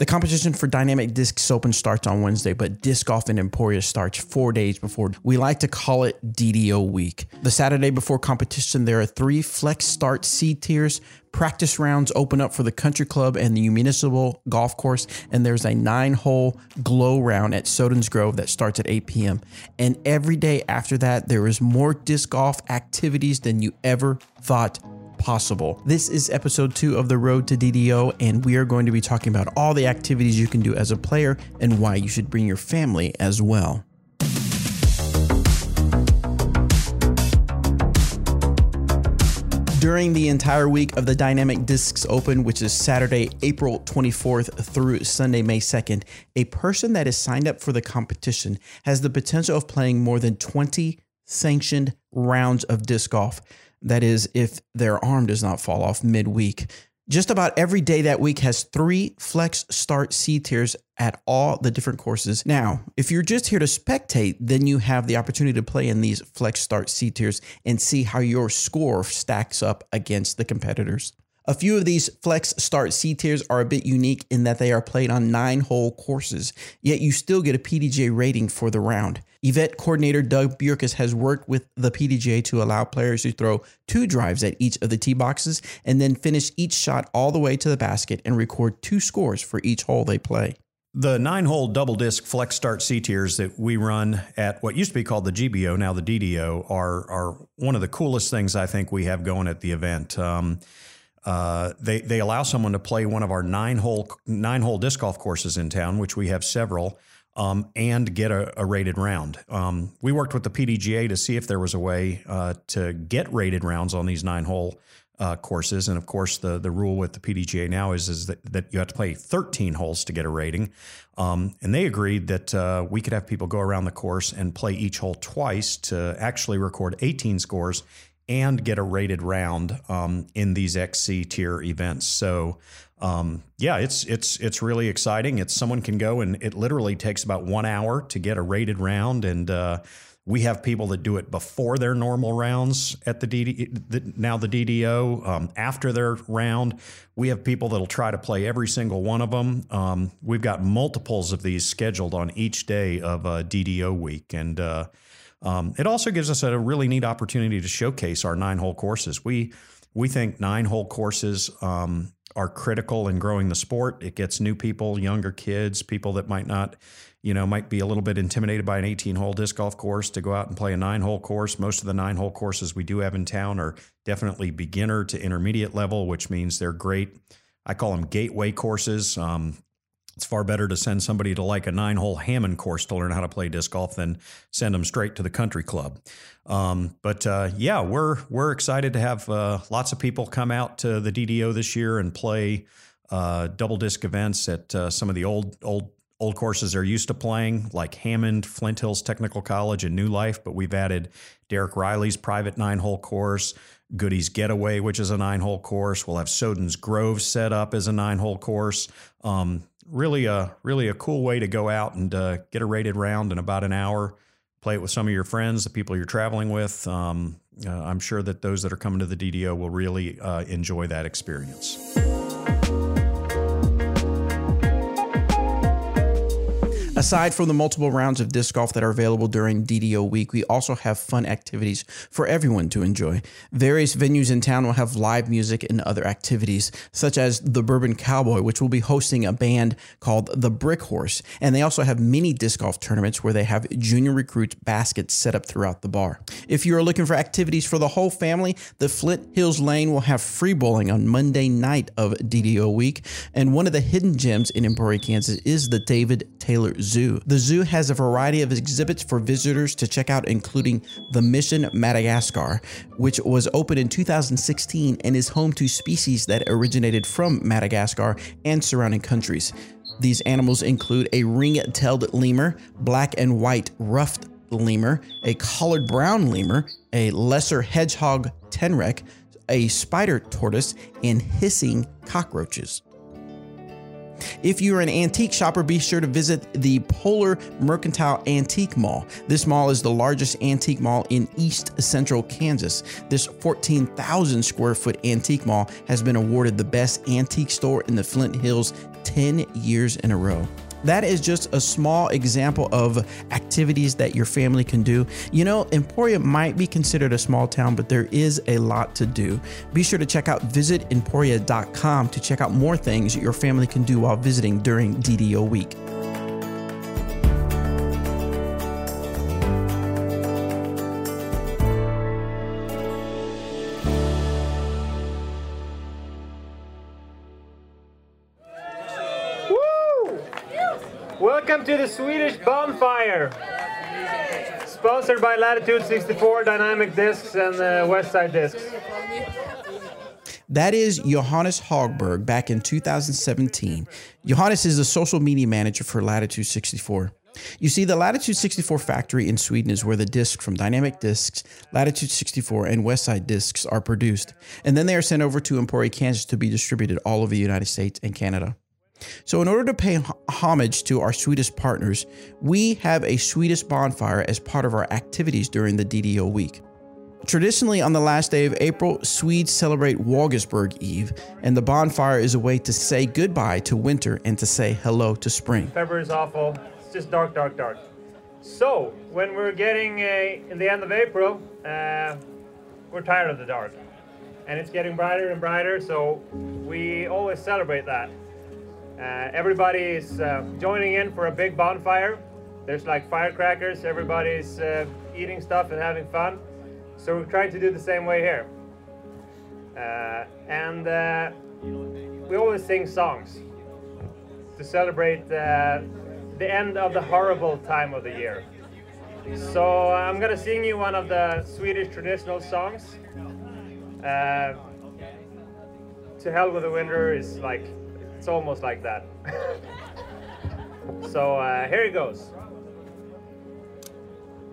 The competition for Dynamic Discs Open starts on Wednesday, but Disc Golf in Emporia starts four days before. We like to call it DDO week. The Saturday before competition, there are three flex start C tiers. Practice rounds open up for the country club and the municipal golf course, and there's a nine hole glow round at Soden's Grove that starts at 8 p.m. And every day after that, there is more disc golf activities than you ever thought possible. This is episode two of The Road to DDO, and we are going to be talking about all the activities you can do as a player and why you should bring your family as well. During the entire week of the Dynamic Discs Open, which is Saturday, April 24th through Sunday, May 2nd, a person that is signed up for the competition has the potential of playing more than 20 sanctioned rounds of disc golf. That is, if their arm does not fall off midweek. Just about every day that week has three flex start C tiers at all the different courses. Now, if you're just here to spectate, then you have the opportunity to play in these flex start C tiers and see how your score stacks up against the competitors. A few of these flex start C tiers are a bit unique in that they are played on nine hole courses, yet you still get a PDGA rating for the round. Event coordinator Doug Bjorkus has worked with the PDGA to allow players to throw two drives at each of the tee boxes and then finish each shot all the way to the basket and record two scores for each hole they play. The nine hole double disc flex start C tiers that we run at what used to be called the GBO, now the DDO, are, are one of the coolest things I think we have going at the event. Um, uh, they they allow someone to play one of our nine hole nine hole disc golf courses in town, which we have several, um, and get a, a rated round. Um, we worked with the PDGA to see if there was a way uh, to get rated rounds on these nine hole uh, courses, and of course the the rule with the PDGA now is is that, that you have to play 13 holes to get a rating. Um, and they agreed that uh, we could have people go around the course and play each hole twice to actually record 18 scores and get a rated round um, in these XC tier events. So um, yeah, it's it's it's really exciting. It's someone can go and it literally takes about one hour to get a rated round, and uh, we have people that do it before their normal rounds at the, DD, the now the DDO. Um, after their round, we have people that'll try to play every single one of them. Um, we've got multiples of these scheduled on each day of uh, DDO week, and uh, um, it also gives us a really neat opportunity to showcase our nine hole courses. We we think nine hole courses um, are critical in growing the sport. It gets new people, younger kids, people that might not, you know, might be a little bit intimidated by an 18 hole disc golf course to go out and play a nine hole course. Most of the nine hole courses we do have in town are definitely beginner to intermediate level, which means they're great. I call them gateway courses. Um, it's far better to send somebody to like a nine hole Hammond course to learn how to play disc golf than send them straight to the country club. Um, but uh, yeah, we're we're excited to have uh, lots of people come out to the DDO this year and play uh, double disc events at uh, some of the old old old courses they're used to playing, like Hammond, Flint Hills Technical College, and New Life. But we've added Derek Riley's private nine hole course. Goody's Getaway, which is a nine hole course. We'll have Soden's Grove set up as a nine hole course. Um, really a really a cool way to go out and uh, get a rated round in about an hour. Play it with some of your friends, the people you're traveling with. Um, uh, I'm sure that those that are coming to the DDO will really uh, enjoy that experience. Aside from the multiple rounds of disc golf that are available during DDO week, we also have fun activities for everyone to enjoy. Various venues in town will have live music and other activities, such as the Bourbon Cowboy, which will be hosting a band called the Brick Horse. And they also have mini disc golf tournaments where they have junior recruits baskets set up throughout the bar. If you are looking for activities for the whole family, the Flint Hills Lane will have free bowling on Monday night of DDO week. And one of the hidden gems in Emporia, Kansas is the David Traylor. The zoo has a variety of exhibits for visitors to check out, including the Mission Madagascar, which was opened in 2016 and is home to species that originated from Madagascar and surrounding countries. These animals include a ring-tailed lemur, black and white ruffed lemur, a collared brown lemur, a lesser hedgehog tenrec, a spider tortoise, and hissing cockroaches. If you're an antique shopper, be sure to visit the Poehler Mercantile Antique Mall. This mall is the largest antique mall in East Central Kansas. This 14,000 square foot antique mall has been awarded the best antique store in the Flint Hills 10 years in a row. That is just a small example of activities that your family can do. You know, Emporia might be considered a small town, but there is a lot to do. Be sure to check out visitemporia.com to check out more things your family can do while visiting during DDO week. Swedish Bonfire, sponsored by Latitude 64 Dynamic Discs and uh, Westside Discs. That is Johannes Hogberg back in 2017. Johannes is the social media manager for Latitude 64. You see, the Latitude 64 factory in Sweden is where the discs from Dynamic Discs, Latitude 64, and Westside Discs are produced, and then they are sent over to Emporia, Kansas to be distributed all over the United States and Canada. So, in order to pay homage to our Swedish partners, we have a Swedish bonfire as part of our activities during the DDO week. Traditionally, on the last day of April, Swedes celebrate Walpurgis Eve, and the bonfire is a way to say goodbye to winter and to say hello to spring. February is awful. It's just dark, dark, dark. So, when we're getting uh, in the end of April, uh, we're tired of the dark. And it's getting brighter and brighter, so we always celebrate that. Uh, everybody is uh, joining in for a big bonfire. There's like firecrackers. Everybody's uh, eating stuff and having fun. So we're trying to do the same way here. Uh, and uh, we always sing songs to celebrate uh, the end of the horrible time of the year. So I'm gonna sing you one of the Swedish traditional songs. to hell with the winter is like it's almost like that. so uh, here it goes.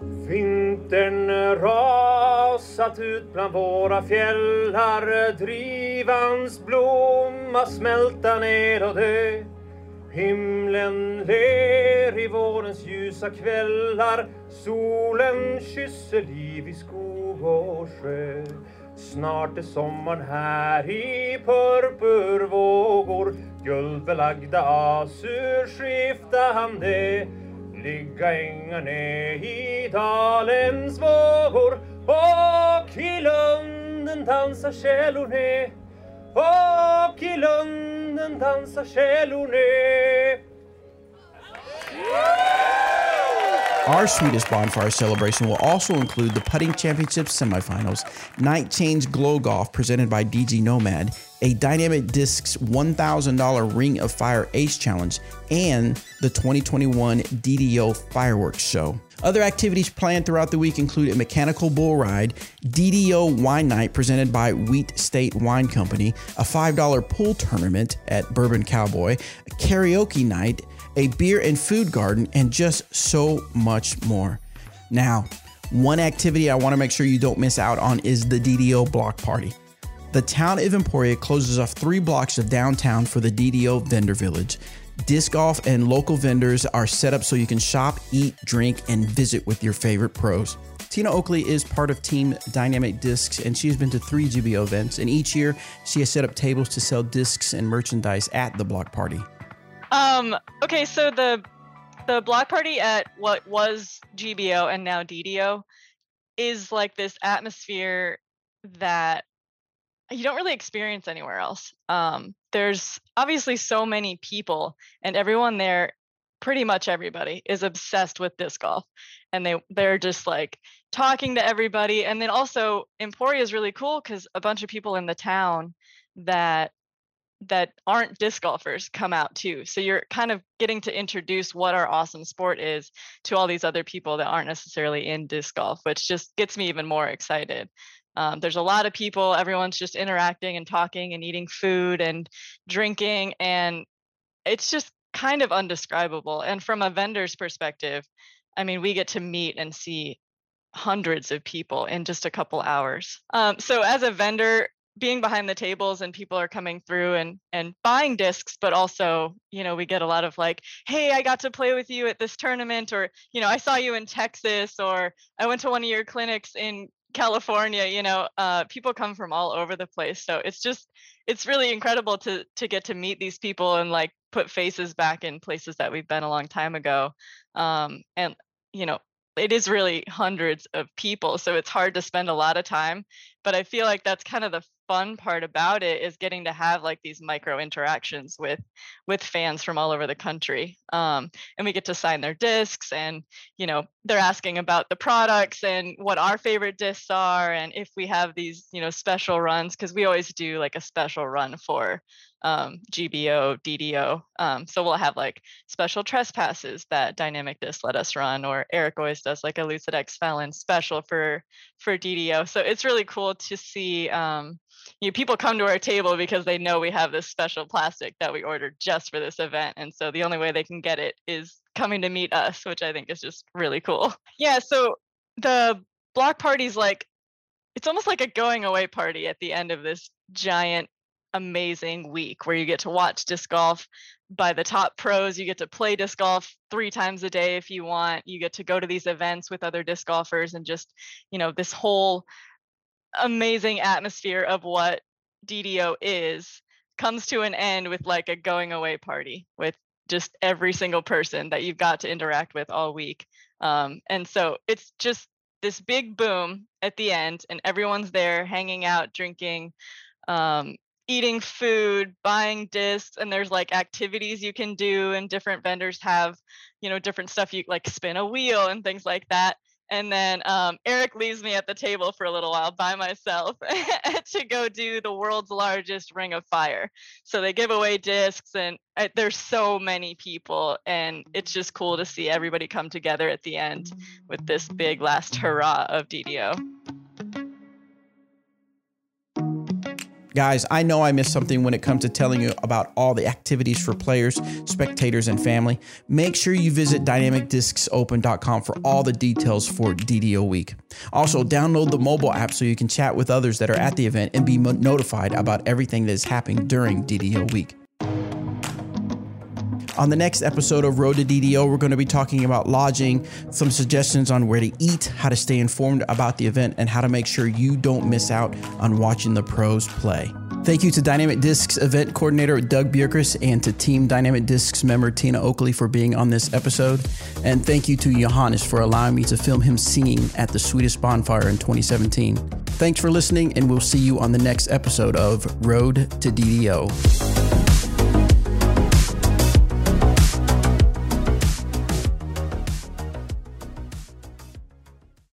Vintern rasat ut bland våra fjällar Drivans blomma smälta ner och dö Himlen ler i vårens ljusa kvällar Solen kysser liv i skog och sjö Snart är sommaren här i purpurvågor. Guldbelagda asur skiftande Ligga ängarne i dalens vågor. Och i lunden dansar källorne Och i lunden dansar källorne Our Swedish bonfire celebration will also include the Putting Championship semifinals, Night Change Glow Golf presented by DG Nomad, a Dynamic Discs $1,000 Ring of Fire Ace Challenge, and the 2021 DDO Fireworks Show. Other activities planned throughout the week include a mechanical bull ride, DDO Wine Night presented by Wheat State Wine Company, a $5 pool tournament at Bourbon Cowboy, a karaoke night, a beer and food garden, and just so much more. Now, one activity I want to make sure you don't miss out on is the DDO block party. The town of Emporia closes off three blocks of downtown for the DDO vendor village. Disc golf and local vendors are set up so you can shop, eat, drink, and visit with your favorite pros. Tina Oakley is part of Team Dynamic Discs, and she's been to three GBO events. And each year, she has set up tables to sell discs and merchandise at the block party. Um, okay, so the the block party at what was GBO and now DDO is like this atmosphere that you don't really experience anywhere else. Um, there's obviously so many people, and everyone there, pretty much everybody, is obsessed with disc golf, and they they're just like talking to everybody. And then also Emporia is really cool because a bunch of people in the town that that aren't disc golfers come out too. So you're kind of getting to introduce what our awesome sport is to all these other people that aren't necessarily in disc golf, which just gets me even more excited. Um, there's a lot of people, everyone's just interacting and talking and eating food and drinking, and it's just kind of undescribable. And from a vendor's perspective, I mean, we get to meet and see hundreds of people in just a couple hours. Um, so as a vendor, being behind the tables and people are coming through and and buying discs but also you know we get a lot of like hey i got to play with you at this tournament or you know i saw you in texas or i went to one of your clinics in California, you know, uh, people come from all over the place. So it's just it's really incredible to to get to meet these people and like put faces back in places that we've been a long time ago. Um, and you know, it is really hundreds of people, so it's hard to spend a lot of time. But I feel like that's kind of the fun part about it is getting to have like these micro interactions with with fans from all over the country um, and we get to sign their discs and you know they're asking about the products and what our favorite discs are and if we have these you know special runs because we always do like a special run for um, GBO, DDO. Um, so we'll have like special trespasses that Dynamic Disc let us run, or Eric always does like a Lucid X Felon special for for DDO. So it's really cool to see um, you know, people come to our table because they know we have this special plastic that we ordered just for this event. And so the only way they can get it is coming to meet us, which I think is just really cool. Yeah. So the block party's like, it's almost like a going away party at the end of this giant, amazing week where you get to watch disc golf by the top pros. You get to play disc golf three times a day if you want. You get to go to these events with other disc golfers and just, you know, this whole amazing atmosphere of what DDO is comes to an end with like a going away party with just every single person that you've got to interact with all week. Um, and so it's just this big boom at the end, and everyone's there hanging out, drinking, um, eating food, buying discs, and there's like activities you can do, and different vendors have, you know, different stuff you like spin a wheel and things like that and then um, Eric leaves me at the table for a little while by myself to go do the world's largest ring of fire. So they give away discs, and uh, there's so many people, and it's just cool to see everybody come together at the end with this big last hurrah of DDO. Guys, I know I missed something when it comes to telling you about all the activities for players, spectators, and family. Make sure you visit dynamicdiscsopen.com for all the details for DDO Week. Also, download the mobile app so you can chat with others that are at the event and be notified about everything that is happening during DDO Week. On the next episode of Road to DDO, we're going to be talking about lodging, some suggestions on where to eat, how to stay informed about the event, and how to make sure you don't miss out on watching the pros play. Thank you to Dynamic Discs event coordinator Doug Bjerkes and to Team Dynamic Discs member Tina Oakley for being on this episode. And thank you to Johannes for allowing me to film him singing at the Swedish Bonfire in 2017. Thanks for listening, and we'll see you on the next episode of Road to DDO.